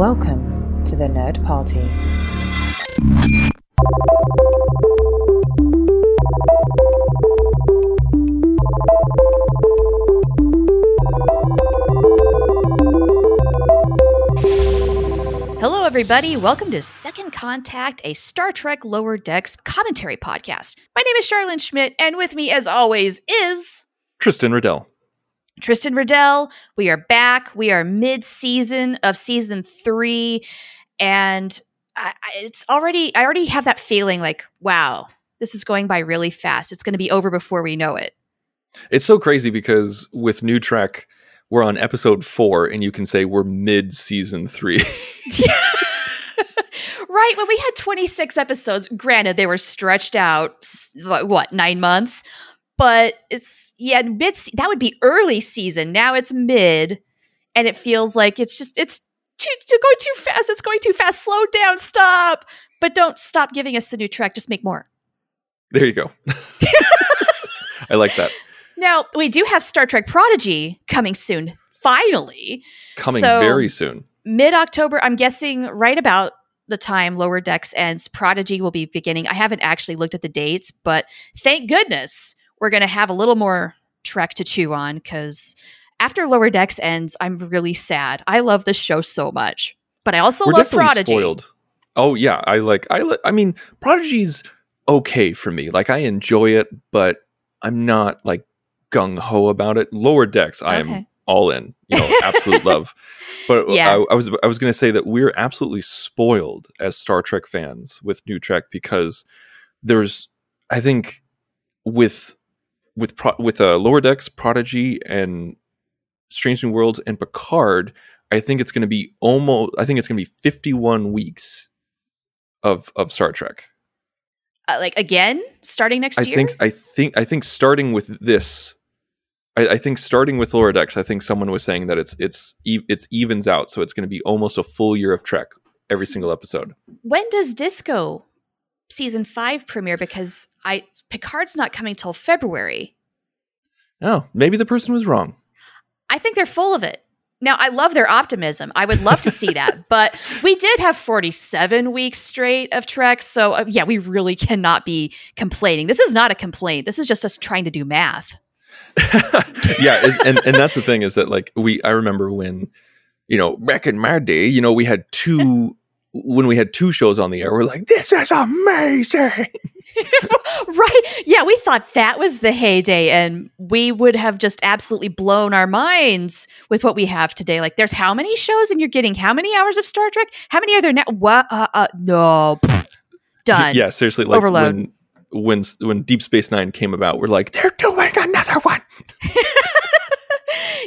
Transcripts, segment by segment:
Welcome to the Nerd Party. Hello, everybody. Welcome to Second Contact, a Star Trek Lower Decks commentary podcast. My name is Charlene Schmidt, and with me, as always, is Tristan Riddell. Tristan Riddell. We are back. We are mid season of season three, and I, it's already, I already have that feeling like, wow, this is going by really fast. It's going to be over before we know it. It's so crazy because with New Trek, we're on episode four, and you can say we're mid season three. right. When we had 26 episodes, granted, they were stretched out, what, nine months? But it's, yeah, mid, that would be early season. Now it's mid, and it feels like it's just, it's too, too going too fast. It's going too fast. Slow down. Stop. But don't stop giving us the new track. Just make more. there you go. I like that. Now, we do have Star Trek Prodigy coming soon, finally. Coming So- very soon. Mid October, I'm guessing right about the time Lower Decks ends, Prodigy will be beginning. I haven't actually looked at the dates, but thank goodness we're going to have a little more Trek to chew on because after Lower Decks ends, I'm really sad. I love this show so much, but I also We're love Prodigy. spoiled. Oh yeah, I like. I li- I mean, Prodigy's okay for me. Like I enjoy it, but I'm not like gung ho about it. Lower Decks, I am all in. You know, absolute love. But Yeah. I, I was I was going to say that we're absolutely spoiled as Star Trek fans with New Trek because there's I think with with Pro- with uh, Lower Decks, Prodigy, and Strange New Worlds and Picard, I think it's going to be almost. I think it's going to be 51 weeks of of Star Trek. Uh, like again, starting next I year? think I think I think starting with this, I, I think starting with Lower Decks, I think someone was saying that it's it's it's evens out, so it's going to be almost a full year of Trek every single episode. when does Disco season five premiere? Because I Picard's not coming till February. Oh, maybe the person was wrong. I think they're full of it. Now, I love their optimism. I would love to see that. But we did have 47 weeks straight of Trek. So, uh, yeah, we really cannot be complaining. This is not a complaint. This is just us trying to do math. yeah, and and that's the thing is that like we I remember when you know back in my day, you know we had two when we had two shows on the air, we're like this is amazing. right. Yeah, we thought that was the heyday. And we would have just absolutely blown our minds with what we have today. Like, there's how many shows and you're getting how many hours of Star Trek? How many are there now? What? Uh, uh, no. Done. Yeah, seriously, like Overload. when when when Deep Space Nine came about, we're like they're doing another one.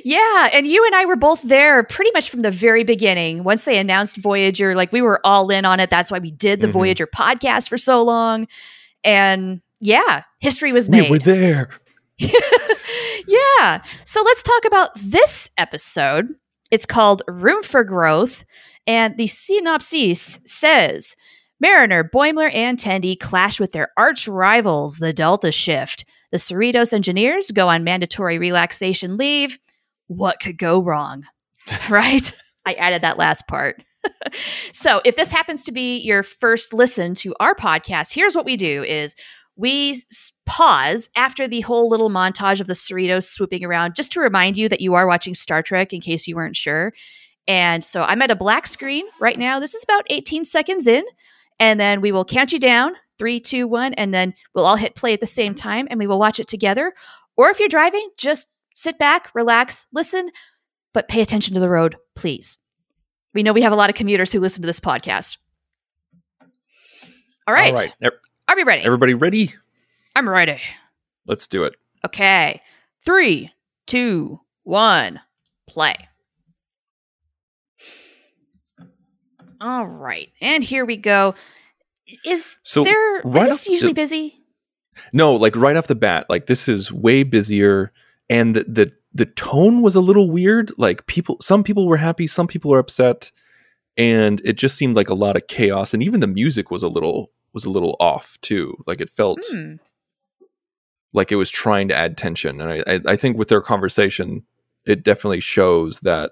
Yeah, and you and I were both there pretty much from the very beginning. Once they announced Voyager, like we were all in on it. That's why we did the Mhm. Voyager podcast for so long. And yeah, history was made. We were there. yeah. So let's talk about this episode. It's called Room for Growth, and the synopsis says Mariner, Boimler, and Tendi clash with their arch rivals, the Delta Shift. The Cerritos engineers go on mandatory relaxation leave. What could go wrong? right? I added that last part. so if this happens to be your first listen to our podcast, here's what we do is we pause after the whole little montage of the Cerritos swooping around just to remind you that you are watching Star Trek in case you weren't sure. And so I'm at a black screen right now. This is about 18 seconds in. And then we will count you down three, two, one. And then we'll all hit play at the same time and we will watch it together. Or if you're driving, just sit back, relax, listen, but pay attention to the road, please. We know we have a lot of commuters who listen to this podcast. All right. All right, E- Are we ready? everybody ready? I'm ready. Let's do it. Okay. Three, two, one, play. All right. And here we go. Is So there is right this usually the- busy? No, like right off the bat, like this is way busier, and the the, the tone was a little weird. Like people, some people were happy, some people were upset, and it just seemed like a lot of chaos. And even the music was a little was a little off too. Like it felt Hmm. like it was trying to add tension. And I, I, I think with their conversation, it definitely shows that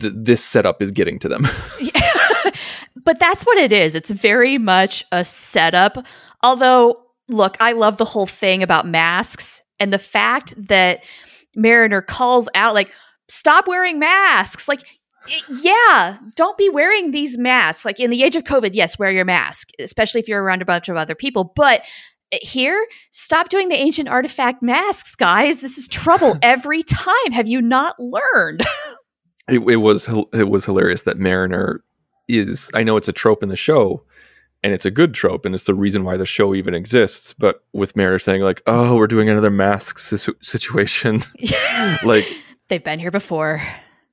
th- this setup is getting to them. Yeah. but that's what it is. It's very much a setup. Although, look, I love the whole thing about masks and the fact that Mariner calls out, like, stop wearing masks. Like, yeah, don't be wearing these masks. Like, in the age of COVID, yes, wear your mask, especially if you're around a bunch of other people. But eh, here, stop doing the ancient artifact masks, guys. This is trouble every time. Have you not learned? it, it was it was hilarious that Mariner is. I know it's a trope in the show, and it's a good trope, and it's the reason why the show even exists. But with Mariner saying like, "Oh, we're doing another mask situ- situation," like They've been here before.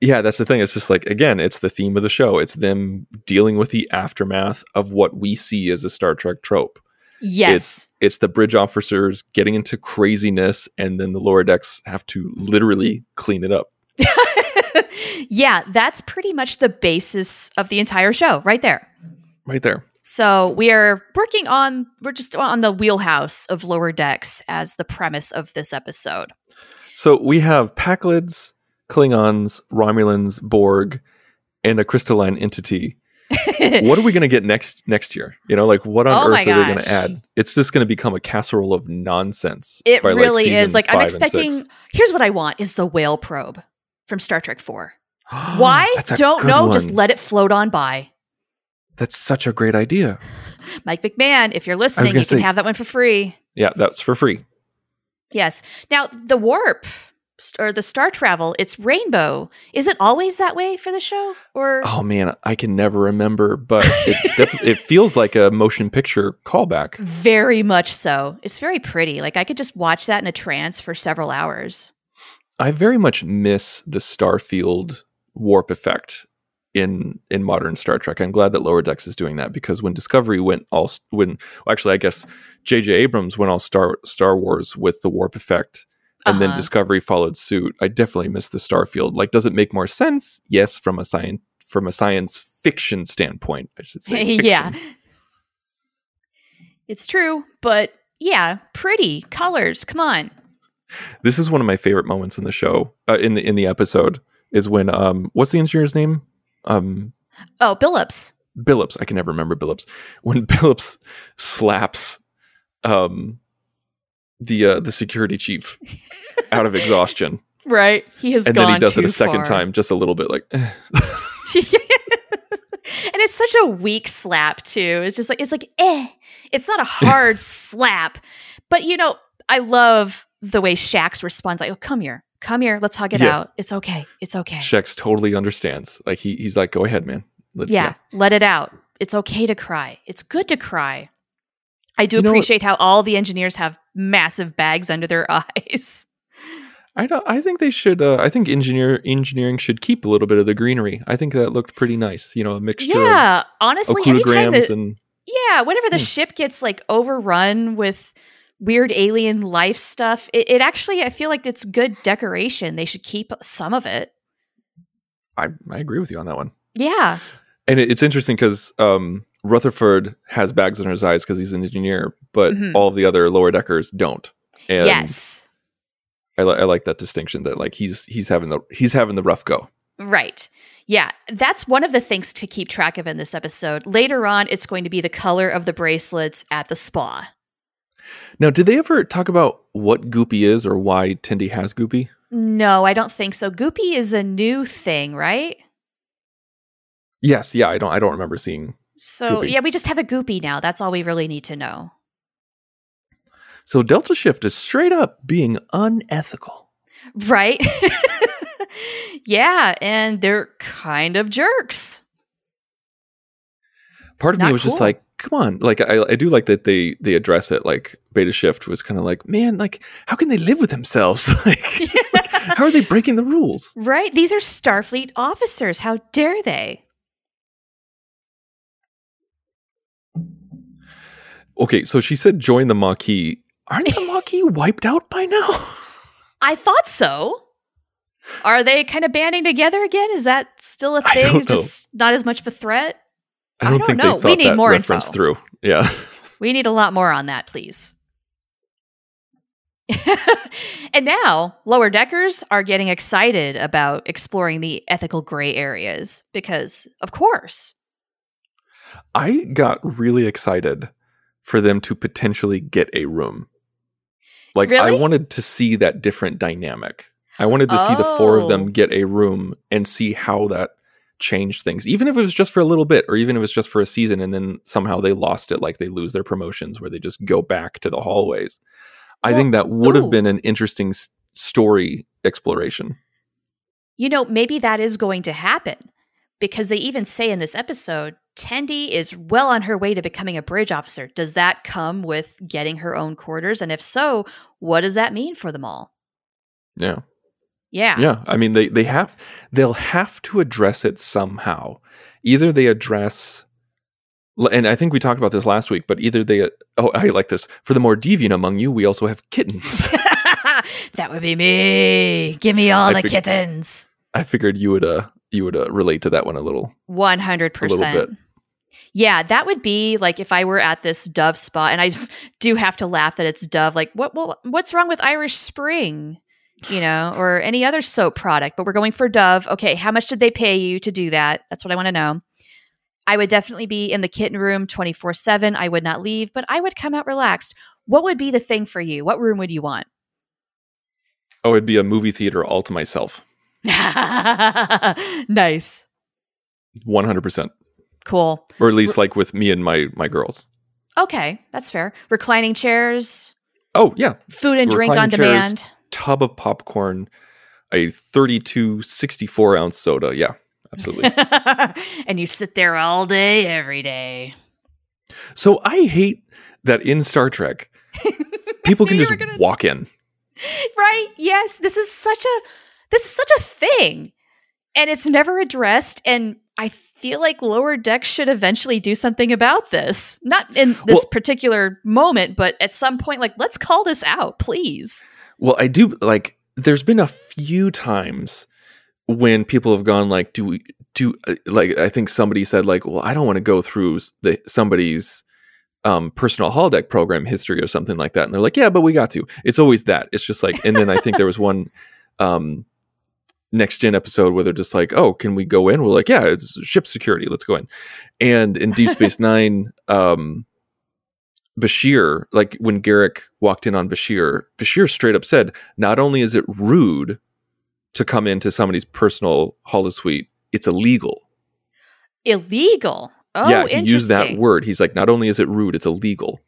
yeah, that's the thing. It's just like again, it's the theme of the show. It's them dealing with the aftermath of what we see as a Star Trek trope. Yes. It's the bridge officers getting into craziness, and then the lower decks have to literally clean it up. yeah, that's pretty much the basis of the entire show right there. Right there. So we are working on we're just on the wheelhouse of lower decks as the premise of this episode. So we have Pakleds, Klingons, Romulans, Borg, and a crystalline entity. what are we going to get next next year? You know, like what on Oh earth are they going to add? It's just going to become a casserole of nonsense. It by, like, really is. Like I'm five and six. expecting here's what I want is the whale probe from Star Trek 4. Why? Don't know, just let it float on by. That's such a great idea. Mike McMahan, if you're listening, you gonna can have that one for free. Yeah, that's for free. Yes. Now, the warp or the star travel, it's rainbow. Is it always that way for the show? Or Oh man, I can never remember, but it def- it feels like a motion picture callback. very much so? It's very pretty. Like I could just watch that in a trance for several hours. I very much miss the Starfield warp effect in in modern Star Trek. I'm glad that Lower Decks is doing that because when Discovery went all when well, actually I guess J.J. Abrams went all Star Star Wars with the warp effect, and then Uh-huh. Discovery followed suit. I definitely miss the Starfield. Like, does it make more sense? Yes, from a science from a science fiction standpoint, I should say. yeah. It's true, but yeah, pretty colors. Come on. This is one of my favorite moments in the show, uh, in the in the episode, is when um, what's the engineer's name? Um, Oh, Billups. Billups. I can never remember Billups. When Billups slaps um the uh, the security chief out of exhaustion, Right. He has and then he does it a second far. time, just a little bit like. eh. and it's such a weak slap too. It's just like it's like eh. It's not a hard slap, but you know I love the way Shaxs responds. Like, oh, come here, come here, let's hug it Yeah. out. It's okay, it's okay. Shaxs totally understands. Like he he's like, go ahead, man. Let- yeah, let it out. It's okay to cry. It's good to cry. I do You appreciate how all the engineers have massive bags under their eyes. I don't. I think they should. Uh, I think engineer engineering should keep a little bit of the greenery. I think that looked pretty nice. You know, a mixture Yeah, of honestly, anytime that and Yeah, whenever the Hmm. ship gets like overrun with weird alien life stuff, it, it actually I feel like it's good decoration. They should keep some of it. I I agree with you on that one. Yeah. And it, it's interesting because um, Rutherford has bags under his eyes because he's an engineer, but Mhm. all of the other lower deckers don't. And yes. I, li- I like that distinction that like he's he's having the he's having the rough go. Right. Yeah, that's one of the things to keep track of in this episode. Later on, it's going to be the color of the bracelets at the spa. Now, did they ever talk about what Goopy is or why Tendi has Goopy? No, I don't think so. Goopy is a new thing, right? Yes, yeah, I don't I don't remember seeing. So, Goopy. yeah, we just have a Goopy now. That's all we really need to know. So Delta Shift is straight up being unethical. Right? yeah, and they're kind of jerks. Part of me Not was just like, come on, like I, I do like that they they address it. Like Beta Shift was kind of like, man, like how can they live with themselves? like, how are they breaking the rules? Right? These are Starfleet officers. How dare they? Okay, so she said join the Maquis. Aren't the Maquis wiped out by now? I thought so. Are they kind of banding together again? Is that still a thing? Just not as much of a threat? I I don't don't think know. they We need that more reference info. through. Yeah. We need a lot more on that, please. and now lower deckers are getting excited about exploring the ethical gray areas because, of course. I got really excited for them to potentially get a room. Like I wanted to see that different dynamic. I wanted to see the four of Oh. them get a room and see how that changed things. Even if it was just for a little bit or even if it was just for a season and then somehow they lost it like they lose their promotions where they just go back to the hallways. I Well, think that would have been an interesting s- story exploration. You know, maybe that is going to happen because they even say in this episode, Tendi is well on her way to becoming a bridge officer. Does that come with getting her own quarters? And if so, what does that mean for them all? Yeah. Yeah. Yeah, I mean they they have they'll have to address it somehow. Either they address and I think we talked about this last week, but either they oh I like this. For the more deviant among you, we also have kittens. that would be me. Give me all I the fig- kittens. I figured you would uh you would uh, relate to that one a little. 100%. bit. Yeah, that would be like if I were at this Dove spot, and I do have to laugh that it's Dove. Like, what, what what's wrong with Irish Spring, you know, or any other soap product? But we're going for Dove. Okay, how much did they pay you to do that? That's what I want to know. I would definitely be in the kitten room twenty four seven. I would not leave, but I would come out relaxed. What would be the thing for you? What room would you want? Oh, it'd be a movie theater all to myself. nice, 100%. cool. Or at least like with me and my my girls. Okay, that's fair. Reclining chairs, Oh, yeah. food and drink on chairs. demand. Tub of popcorn, a 32 64 ounce soda. Yeah, absolutely. and you sit there all day, every day. So I hate that in Star Trek, people can just gonna- walk in. Right? Yes, this is such a this is such a thing. And it's never addressed and I feel like lower decks should eventually do something about this. Not in this Well- particular moment, but at some point like let's call this out, please. Well, I do like. There's been a few times when people have gone like, "Do we do?" uh, Like, I think somebody said like, "Well, I don't want to go through the somebody's um, personal holodeck program history or something like that," and they're like, "Yeah, but we got to." It's always that. It's just like, and then I think there was one. Um, next gen episode where they're just like, oh, can we go in? We're like, yeah, it's ship security. Let's go in. And in Deep Space Nine, um, Bashir, like when Garak walked in on Bashir, Bashir straight up said, not only is it rude to come into somebody's personal holosuite, it's illegal. Illegal. Oh, yeah, he interesting. used that word. He's like, not only is it rude, it's illegal.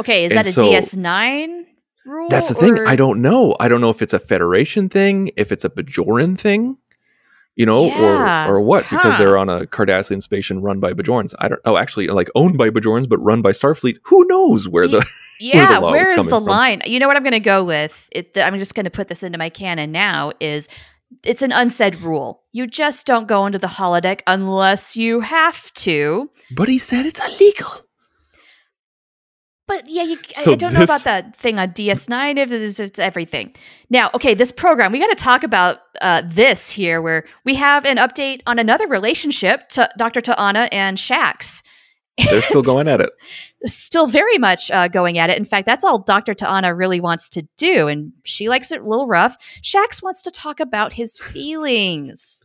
Okay, is And that a so- DS9 rule? That's the thing. I don't know. I don't know if it's a Federation thing, if it's a Bajoran thing, you know, Yeah, or or what, because they're on a Cardassian station run by Bajorans. I don't. Oh, actually, like owned by Bajorans, but run by Starfleet. Who knows where the? Yeah, where was is coming the from. line? You know what I'm going to go with? It, I'm just going to put this into my canon now. Is it's an unsaid rule. You just don't go into the holodeck unless you have to. But he said it's illegal. But yeah, you, I- So I don't know about that thing on DS9. If it's, it's everything. Now, okay, this program we got to talk about uh, this here, where we have an update on another relationship to Dr. T'Ana and Shaxs. They're still going at it. still very much uh, going at it. In fact, that's all Dr. T'Ana really wants to do. And she likes it a little rough. Shaxs wants to talk about his feelings.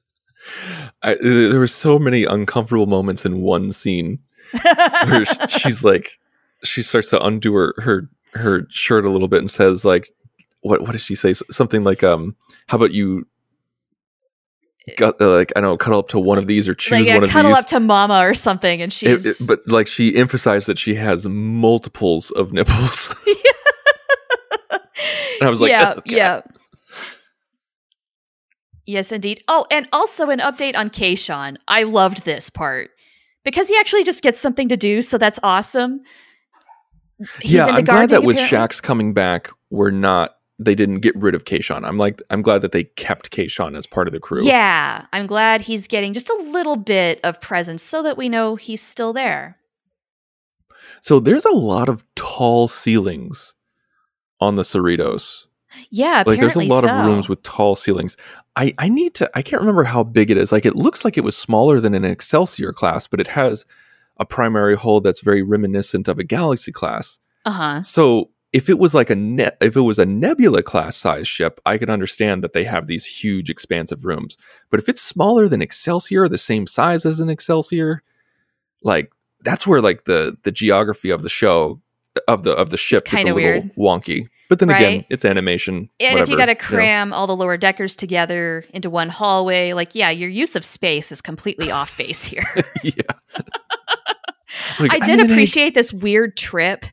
I, there were so many uncomfortable moments in one scene where she's like, she starts to undo her her her shirt a little bit and says like, what what does she say? Something like, um, how about you? Got, uh, like I don't know, cuddle up to one of these or choose like, uh, one of cuddle these. Cuddle up to mama or something. And It- it- but like she emphasized that she has multiples of nipples. and I was like, yeah, "Oh, yeah. Yes, indeed. Oh, and also an update on Kayshon. I loved this part because he actually just gets something to do, so that's awesome. He's yeah, I'm glad that with apparently. Shaxs coming back, we're not. They didn't get rid of Kayshon. I'm like, I'm glad that they kept Kayshon as part of the crew. Yeah, I'm glad he's getting just a little bit of presence so that we know he's still there. So there's a lot of tall ceilings on the Cerritos. Yeah, Like there's a lot so. of rooms with tall ceilings. I I need to. I can't remember how big it is. Like it looks like it was smaller than an Excelsior class, but it has a primary hull that's very reminiscent of a Galaxy class. Uh huh. So if it was like a ne- if it was a Nebula class size ship, I could understand that they have these huge, expansive rooms. But if it's smaller than Excelsior, the same size as an Excelsior, like that's where like the the geography of the show of the of the ship gets a little weird. wonky. But then again, it's animation. And whatever, if you got to know. cram all the lower deckers together into one hallway, like, yeah, your use of space is completely off base here. yeah. Like, I did appreciate this weird trip.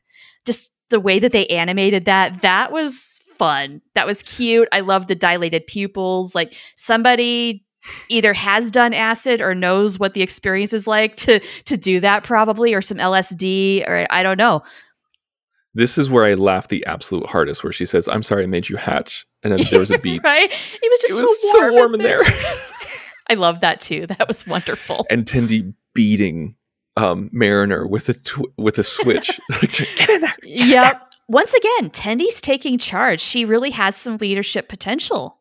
Just the way that they animated that. That was fun. That was cute. I love the dilated pupils. Like somebody either has done acid or knows what the experience is like to to do that probably or some LSD or I don't know. This is where I laughed the absolute hardest, where she says, "I'm sorry, I made you hatch," and then there was a beat. right? It was just It was so warm, so warm in there. I love that too. That was wonderful. and Tendi beating um, Mariner with a tw- with a switch. Get in there. Get in there." Yep. Once again, Tendi's taking charge. She really has some leadership potential.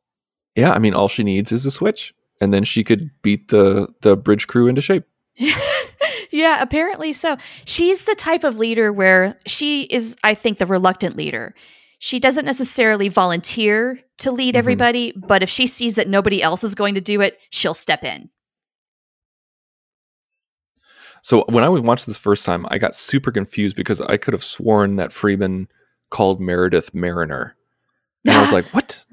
Yeah, I mean, all she needs is a switch, and then she could beat the the bridge crew into shape. yeah, apparently so. She's the type of leader where she is, I think, the reluctant leader. She doesn't necessarily volunteer to lead Mhm. everybody, but if she sees that nobody else is going to do it, she'll step in. So when I watched this first time, I got super confused because I could have sworn that Freeman called Meredith Mariner, and I was like, "What?"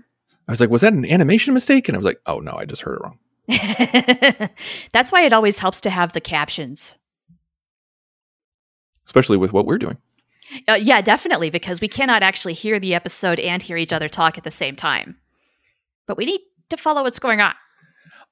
I was like, "Was that an animation mistake?" And I was like, "Oh no, I just heard it wrong." That's why it always helps to have the captions. Especially with what we're doing. Uh, yeah, definitely, because we cannot actually hear the episode and hear each other talk at the same time. But we need to follow what's going on.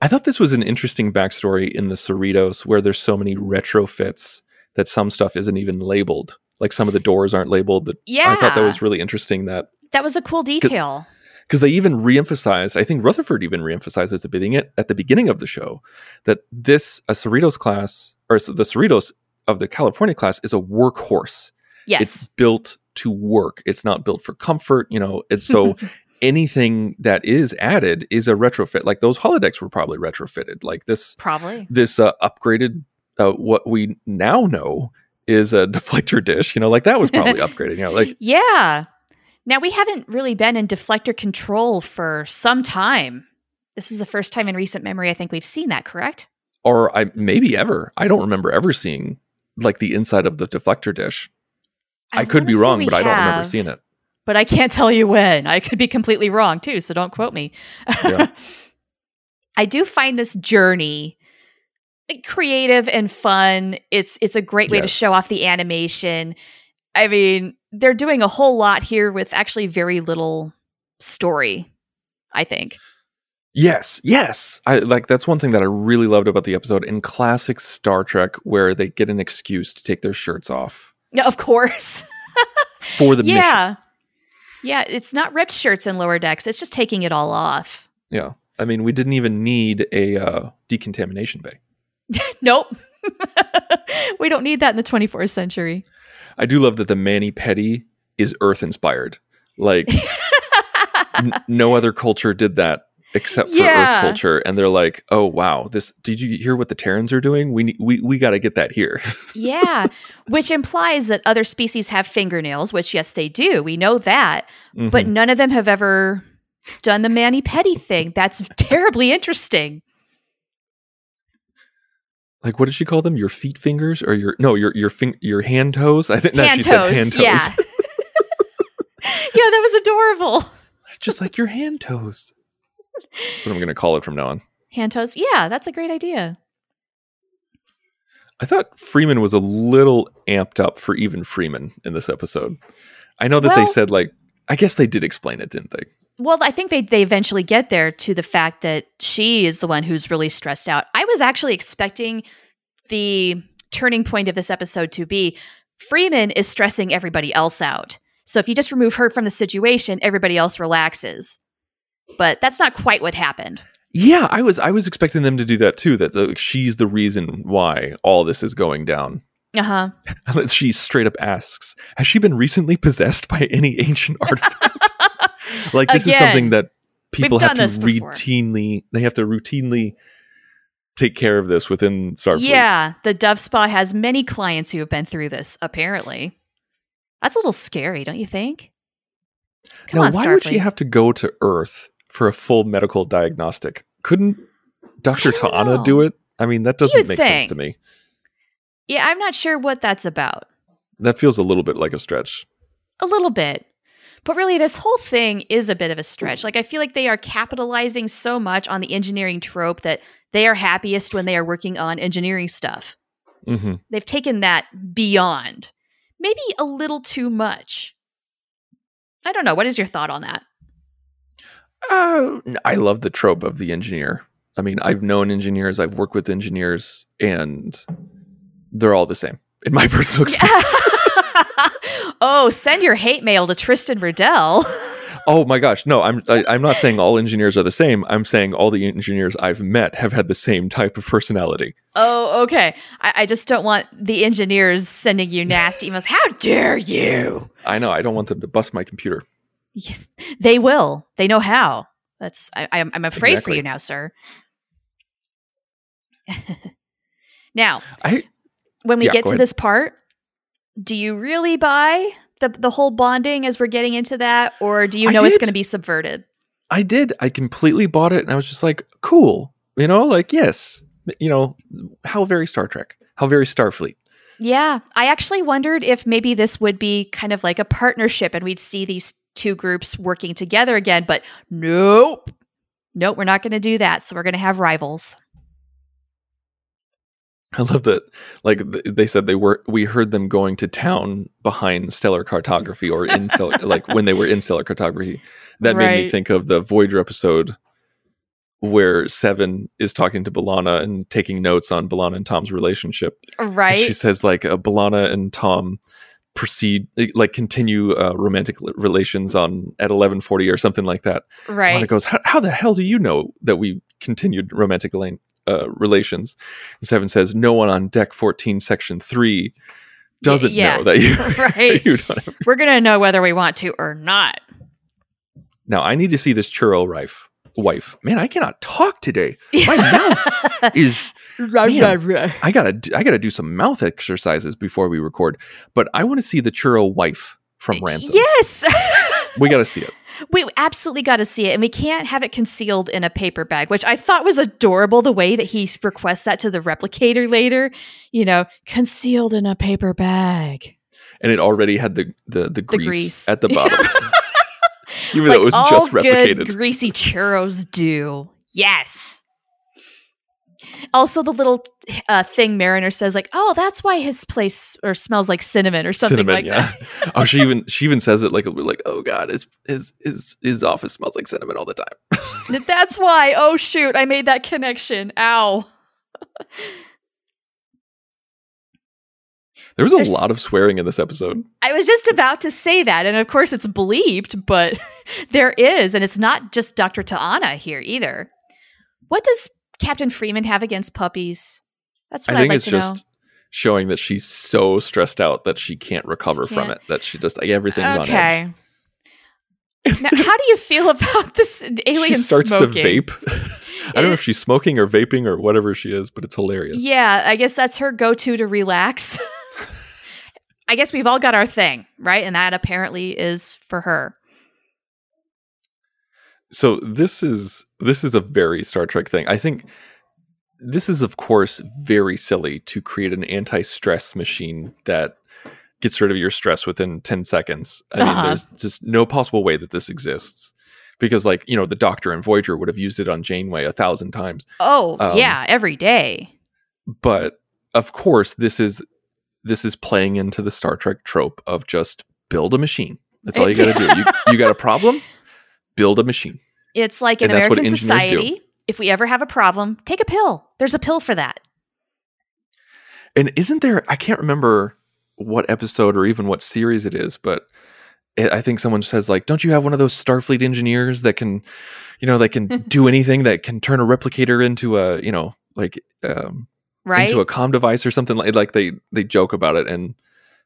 I thought this was an interesting backstory in the Cerritos where there's so many retrofits that some stuff isn't even labeled. Like some of the doors aren't labeled. Yeah. I thought that was really interesting that That was a cool detail. because they even reemphasized, I think Rutherford even reemphasized at the beginning at the beginning of the show that this a Cerritos class or the Cerritos of the California class is a workhorse. Yes. It's built to work. It's not built for comfort, you know. It's so anything that is added is a retrofit. Like those holodecks were probably retrofitted. Like this Probably. this uh, upgraded uh, what we now know is a deflector dish. You know, like that was probably upgraded. You know, like Yeah. Now we haven't really been in deflector control for some time. This is the first time in recent memory I think we've seen that, correct? or I maybe ever. I don't remember ever seeing like the inside of the deflector dish. I, could be wrong, but I don't remember seeing it. But I can't tell you when. I could be completely wrong too, so don't quote me. Yeah. I do find this journey creative and fun. It's it's a great way to show off the animation. I mean, they're doing a whole lot here with actually very little story, I think. Yes, yes. I like that's one thing that I really loved about the episode in classic Star Trek where they get an excuse to take their shirts off Yeah, of course. for the mission. Yeah. It's not ripped shirts and lower decks. It's just taking it all off. Yeah. I mean, we didn't even need a uh, decontamination bay. Nope. we don't need that in the 24th century. I do love that the Manny Petty is Earth inspired. Like n- no other culture did that except for Yeah. Earth culture, and they're like, "Oh wow, this! Did you hear what the Terrans are doing? We we we got to get that here." yeah, which implies that other species have fingernails, which yes, they do. We know that, but Mhm. none of them have ever done the Manny Petty thing. That's terribly interesting. like, what did she call them? Your feet fingers or your no your your fing- your hand toes? I think no, hand she toes. said hand toes. Yeah. yeah, that was adorable. Just like your hand toes. What I'm going to call it from now on. Hand toes. Yeah, that's a great idea. I thought Freeman was a little amped up for even Freeman in this episode. I know that they said like I guess they did explain it, didn't they? Well, I think they they eventually get there to the fact that she is the one who's really stressed out. I was actually expecting the turning point of this episode to be Freeman is stressing everybody else out. So if you just remove her from the situation, everybody else relaxes. But that's not quite what happened. Yeah, I was I was expecting them to do that too. That she's the reason why all this is going down. Uh huh. she straight up asks, "Has she been recently possessed by any ancient artifact?" like this is something that people have to this before. routinely. They have to routinely take care of this within Starfleet. Yeah, the Dove Spa has many clients who have been through this. Apparently, That's a little scary, don't you think? Come now, on, why would she have to go to Earth for a full medical diagnostic? Couldn't Dr. T'Ana know. do it? I mean, that doesn't You'd make sense to me. Yeah, I'm not sure what that's about. That feels a little bit like a stretch. A little bit. But really, this whole thing is a bit of a stretch. Like, I feel like they are capitalizing so much on the engineering trope that they are happiest when they are working on engineering stuff. hmm They've taken that beyond, maybe a little too much. I don't know. What is your thought on that? Uh, I love the trope of the engineer. I mean, I've known engineers, I've worked with engineers, and they're all the same in my personal experience. oh, send your hate mail to Tristan Riddell. Oh my gosh, no, I'm I, I'm not saying all engineers are the same. I'm saying all the engineers I've met have had the same type of personality. Oh, okay. I, I just don't want the engineers sending you nasty emails. How dare you? I know I don't want them to bust my computer. They will. They know how. That's. I, I'm. I'm afraid Exactly. for you now, sir. now, I when we Yeah, get to ahead. this part, do you really buy the the whole bonding as we're getting into that, or do you know it's going to be subverted? I did. I completely bought it, and I was just like, cool. You know, like yes, you know, how very Star Trek, how very Starfleet. Yeah, I actually wondered if maybe this would be kind of like a partnership and we'd see these two groups working together again, but nope. Nope, we're not going to do that. So we're going to have rivals. I love that. Like they said, they were. We heard them going to town behind stellar cartography, or in stellar, like when they were in stellar cartography. That made me think of the Voyager episode where Seven is talking to B'Elanna and taking notes on B'Elanna and Tom's relationship. And Right? she says like uh, B'Elanna and Tom proceed like continue uh, romantic relations on at 1140 or something like that right. goes how, the hell do you know that we continued romantic lane, uh, relations and seven says no one on deck 14 section 3 doesn't yeah. know that you, Right. you don't have- We're going to know whether we want to or not. now i need to see this churro wife wife man i cannot talk today my mouth is Man. I gotta I gotta do some mouth exercises before we record. But I want to see the churro wife from Ransom. Yes. We gotta see it. we absolutely got to see it. And we can't have it concealed in a paper bag, which I thought was adorable the way that he requests that to the replicator later. You know, concealed in a paper bag. And it already had the the, the, grease, grease. at the bottom. Even like though it was all just good greasy churros do. Yes. Also, the little uh, thing Mariner says, like, "Oh, that's why his place or smells like cinnamon or something cinnamon, like yeah. that." oh, she even she even says it like like oh god, his his his his office smells like cinnamon all the time. That's why. Oh shoot, I made that connection. Ow. There was a There's- lot of swearing in this episode. I was just about to say that, and of course it's bleeped, but there is, and it's not just Dr. T'Ana here either. What does Captain Freeman have against puppies? That's what I would think like it's just showing that she's so stressed out that she can't recover from Can't. it. That she just like everything's know. on edge. Okay. now, how do you feel about this alien she starts smoking? to vape. I don't know if she's smoking or vaping or whatever she is, but it's hilarious. Yeah, I guess that's her go-to to relax. I guess we've all got our thing, right? And that apparently is for her. So this is this is a very Star Trek thing. I think this is of course very silly to create an anti-stress machine that gets rid of your stress within 10 seconds. I Uh-huh. mean there's just no possible way that this exists. Because like, you know, the Doctor and Voyager would have used it on Janeway a thousand times. Oh, Um, yeah, every day. but of course this is this is playing into the star trek trope of just build a machine that's all you got to do you, you got a problem build a machine It's like in And American engineers do. society, if we ever have a problem, take a pill. There's a pill for that. and isn't there i can't remember what episode or even what series it is but it, i think someone says like don't you have one of those starfleet engineers that can you know that can do anything that can turn a replicator into a you know like um Right? into a com device or something like like they they joke about it and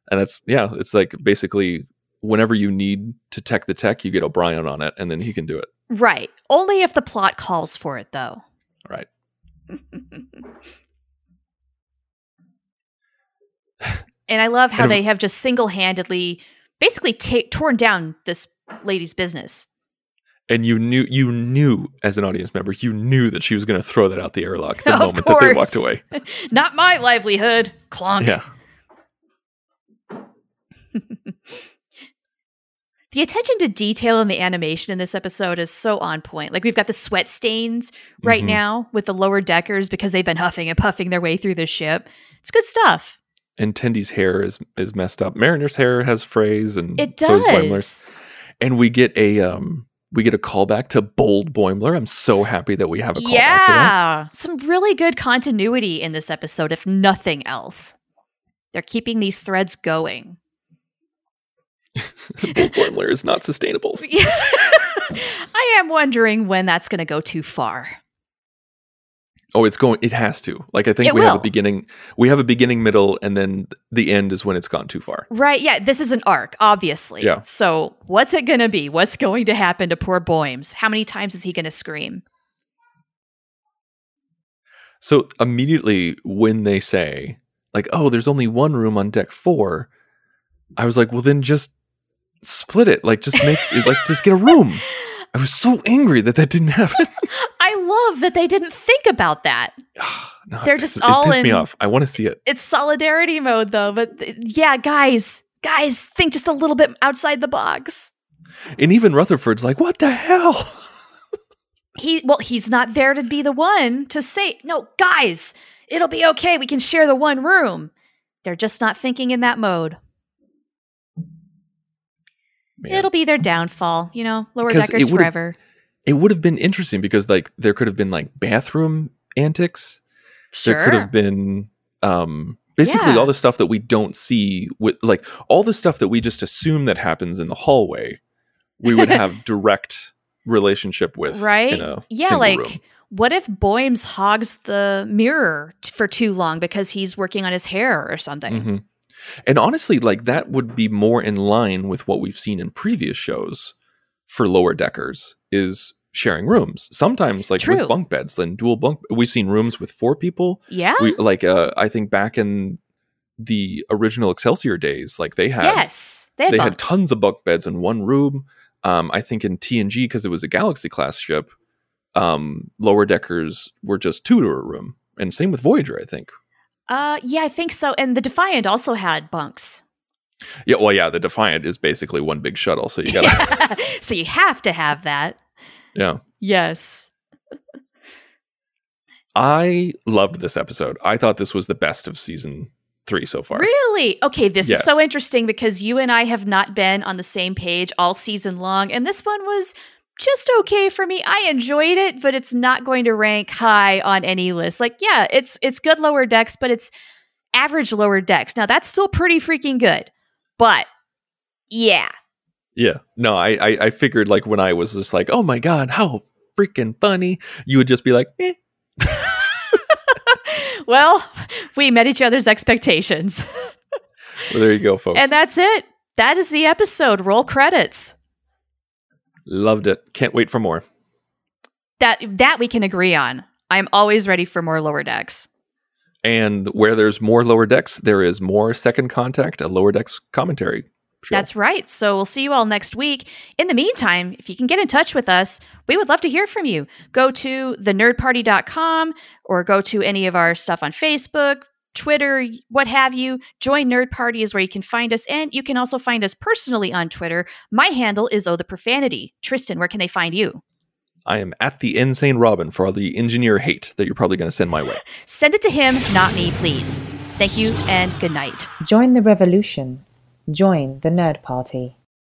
and that's yeah it's like basically whenever you need to tech the tech you get O'Brien on it and then he can do it right. Only if the plot calls for it, though. right and I love how they have just single handedly basically ta- torn down this lady's business. And you knew you knew as an audience member, you knew that she was going to throw that out the airlock the Of moment that they walked away. Not my livelihood. Clonk. Yeah. The attention to detail in the animation in this episode is so on point. Like we've got the sweat stains right Mhm. now with the lower deckers because they've been huffing and puffing their way through the ship. It's good stuff. And Tendi's hair is is messed up. Mariner's hair has frays and It so does. And we get a um we get a callback to Bold Boimler. I'm so happy that we have a callback yeah. Some really good continuity in this episode, if nothing else. They're keeping these threads going. Bold Boimler is not sustainable. I am wondering when that's going to go too far. Oh, it's going. It has to. Like I think It we have a beginning. We have a beginning, middle, and then the end is when it's gone too far. Right. Yeah. This is an arc, obviously. Yeah. So, what's it going to be? What's going to happen to poor Boims? How many times is he going to scream? So immediately when they say like, "Oh, there's only one room on deck four, I was like, "Well, then just split it. Like, just make like just get a room." I was so angry that that didn't happen. I love that they didn't think about that. No, They're just all it pissed me off. I want to see it. It's solidarity mode, though. But th- yeah, guys, guys, think just a little bit outside the box. And even Rutherford's like, "What the hell?" He, well, he's not there to be the one to say, no, guys, it'll be okay. We can share the one room. They're just not thinking in that mode. Man. It'll be their downfall, you know, lower Because deckers forever. It would have been interesting because like there could have been like bathroom antics Sure. there could have been um basically Yeah. all the stuff that we don't see with like all the stuff that we just assume that happens in the hallway we would have direct relationship with right? yeah, like room. what if Boims hogs the mirror t- for too long because he's working on his hair or something? Mhm. and honestly like that would be more in line with what we've seen in previous shows for lower deckers is sharing rooms sometimes like True. with bunk beds and dual bunk we've seen rooms with four people Yeah. we like uh i think back in the original excelsior days like they had yes. They had, they had tons of bunk beds in one room um i think in tng because it was a galaxy class ship um lower deckers were just two to a room and same with voyager i think Uh, yeah, I think so. And the Defiant also had bunks. Yeah well yeah the defiant is basically one big shuttle so you gotta so you have to have that. yeah Yes. i loved this episode i thought this was the best of season three so far Really? Okay, this Yes. is so interesting because you and I have not been on the same page all season long, and this one was just okay for me. I enjoyed it, but it's not going to rank high on any list. Like, yeah, it's it's good lower decks, but it's average lower decks. Now that's still pretty freaking good. But yeah. Yeah. No, I, I I figured like when I was just like, oh my god, how freaking funny, you would just be like, eh. Well, we met each other's expectations. Well, there you go, folks. and that's it. That is the episode. Roll credits. Loved it. Can't wait for more. That that we can agree on. I'm always ready for more lower decks. And where there's more lower decks, there is more second contact, a lower decks commentary. Show. That's right. So we'll see you all next week. In the meantime, if you can get in touch with us, we would love to hear from you. Go to thenerdparty.com or go to any of our stuff on Facebook, Twitter, what have you. Join Nerd Party is where you can find us. And you can also find us personally on Twitter. My handle is Oh the Profanity. Tristan, where can they find you? I am at the insane Robin for all the engineer hate that you're probably going to send my way. Send it to him, not me, please. Thank you and good night. Join the revolution. Join the Nerd Party.